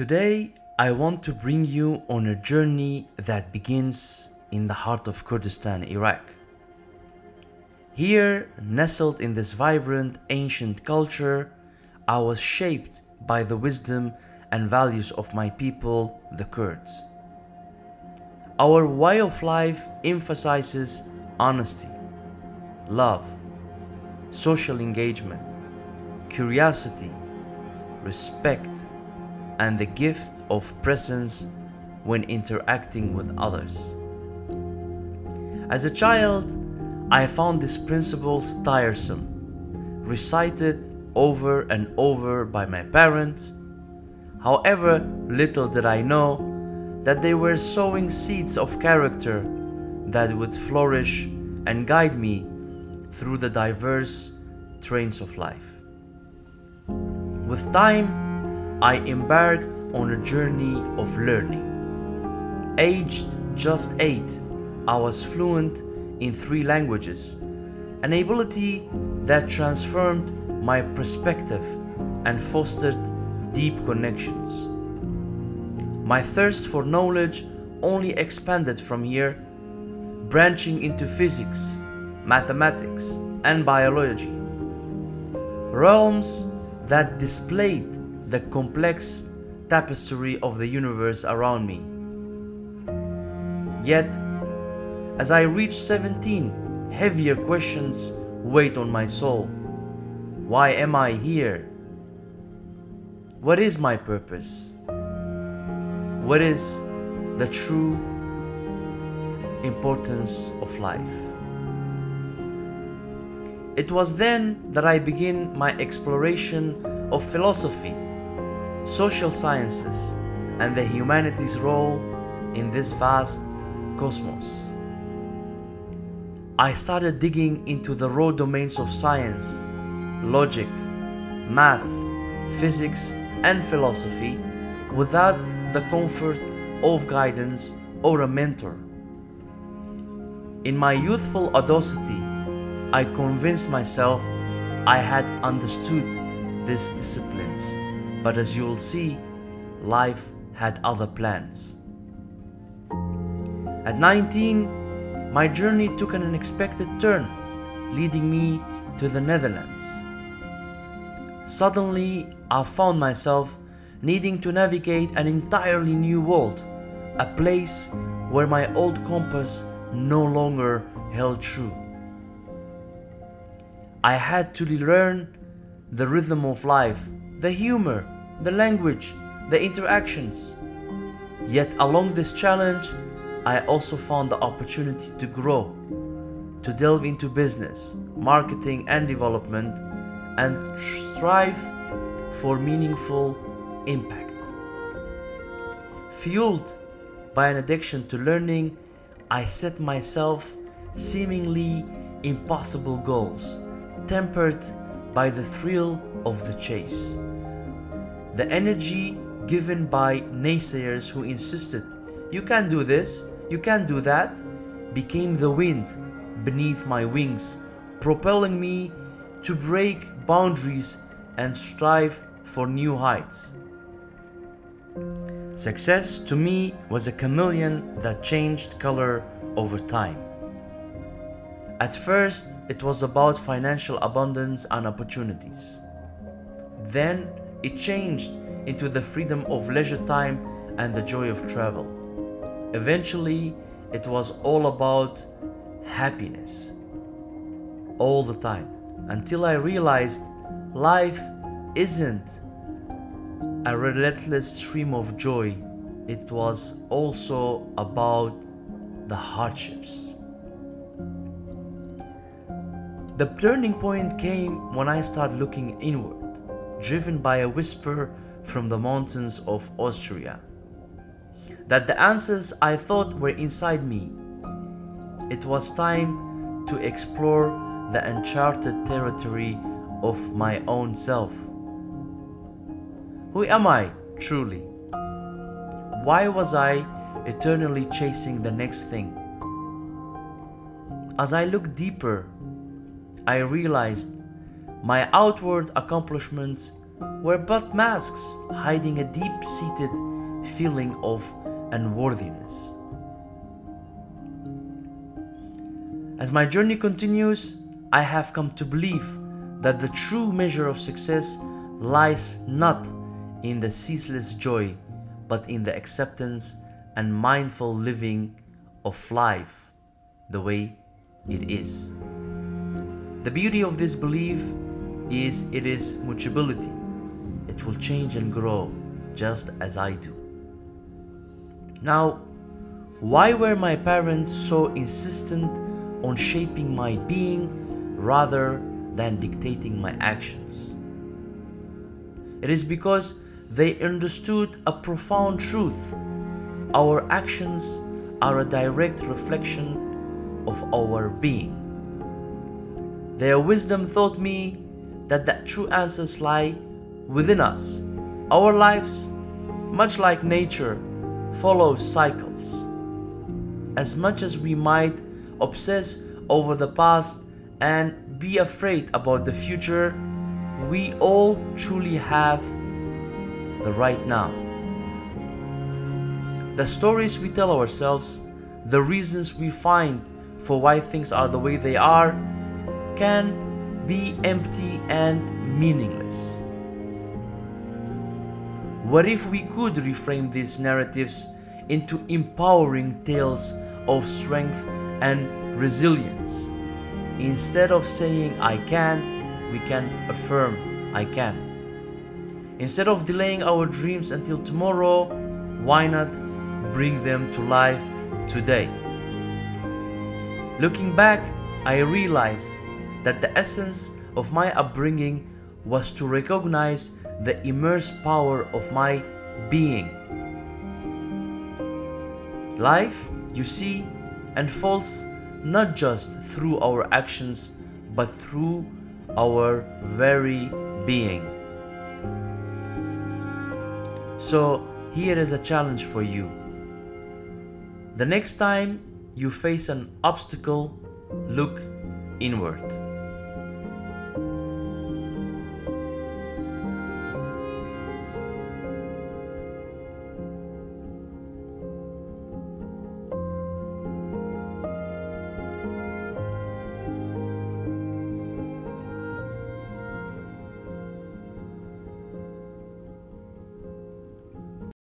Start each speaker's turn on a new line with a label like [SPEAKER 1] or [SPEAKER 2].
[SPEAKER 1] Today, I want to bring you on a journey that begins in the heart of Kurdistan, Iraq. Here, nestled in this vibrant ancient culture, I was shaped by the wisdom and values of my people, the Kurds. Our way of life emphasizes honesty, love, social engagement, curiosity, respect, and the gift of presence when interacting with others. As a child, I found these principles tiresome, recited over and over by my parents. However, little did I know that they were sowing seeds of character that would flourish and guide me through the diverse trains of life. With time, I embarked on a journey of learning. Aged just eight, I was fluent in three languages, an ability that transformed my perspective and fostered deep connections. My thirst for knowledge only expanded from here, branching into physics, mathematics, and biology. Realms that displayed the complex tapestry of the universe around me. Yet, as I reach 17, heavier questions weighed on my soul. Why am I here? What is my purpose? What is the true importance of life? It was then that I began my exploration of philosophy social sciences, and the humanities' role in this vast cosmos. I started digging into the raw domains of science, logic, math, physics, and philosophy without the comfort of guidance or a mentor. In my youthful audacity, I convinced myself I had understood these disciplines but as you'll see, life had other plans. At 19, my journey took an unexpected turn, leading me to the Netherlands. Suddenly, I found myself needing to navigate an entirely new world, a place where my old compass no longer held true. I had to learn the rhythm of life the humor, the language, the interactions. Yet, along this challenge, I also found the opportunity to grow, to delve into business, marketing, and development, and strive for meaningful impact. Fueled by an addiction to learning, I set myself seemingly impossible goals, tempered by the thrill of the chase. The energy given by naysayers who insisted, you can't do this, you can't do that, became the wind beneath my wings, propelling me to break boundaries and strive for new heights. Success to me was a chameleon that changed color over time. At first, it was about financial abundance and opportunities. Then it changed into the freedom of leisure time and the joy of travel. Eventually, it was all about happiness. All the time. Until I realized life isn't a relentless stream of joy, it was also about the hardships. The turning point came when I started looking inward driven by a whisper from the mountains of Austria. That the answers I thought were inside me. It was time to explore the uncharted territory of my own self. Who am I truly? Why was I eternally chasing the next thing? As I looked deeper, I realized my outward accomplishments were but masks hiding a deep seated feeling of unworthiness. As my journey continues, I have come to believe that the true measure of success lies not in the ceaseless joy, but in the acceptance and mindful living of life the way it is. The beauty of this belief is it is mutability. It will change and grow just as I do. Now, why were my parents so insistent on shaping my being rather than dictating my actions? It is because they understood a profound truth. Our actions are a direct reflection of our being. Their wisdom taught me that the true answers lie within us. Our lives, much like nature, follow cycles. As much as we might obsess over the past and be afraid about the future, we all truly have the right now. The stories we tell ourselves, the reasons we find for why things are the way they are, can be empty and meaningless. What if we could reframe these narratives into empowering tales of strength and resilience? Instead of saying, I can't, we can affirm, I can. Instead of delaying our dreams until tomorrow, why not bring them to life today? Looking back, I realize that the essence of my upbringing was to recognize the immense power of my being. Life, you see, unfolds not just through our actions but through our very being. So, here is a challenge for you. The next time you face an obstacle, look inward.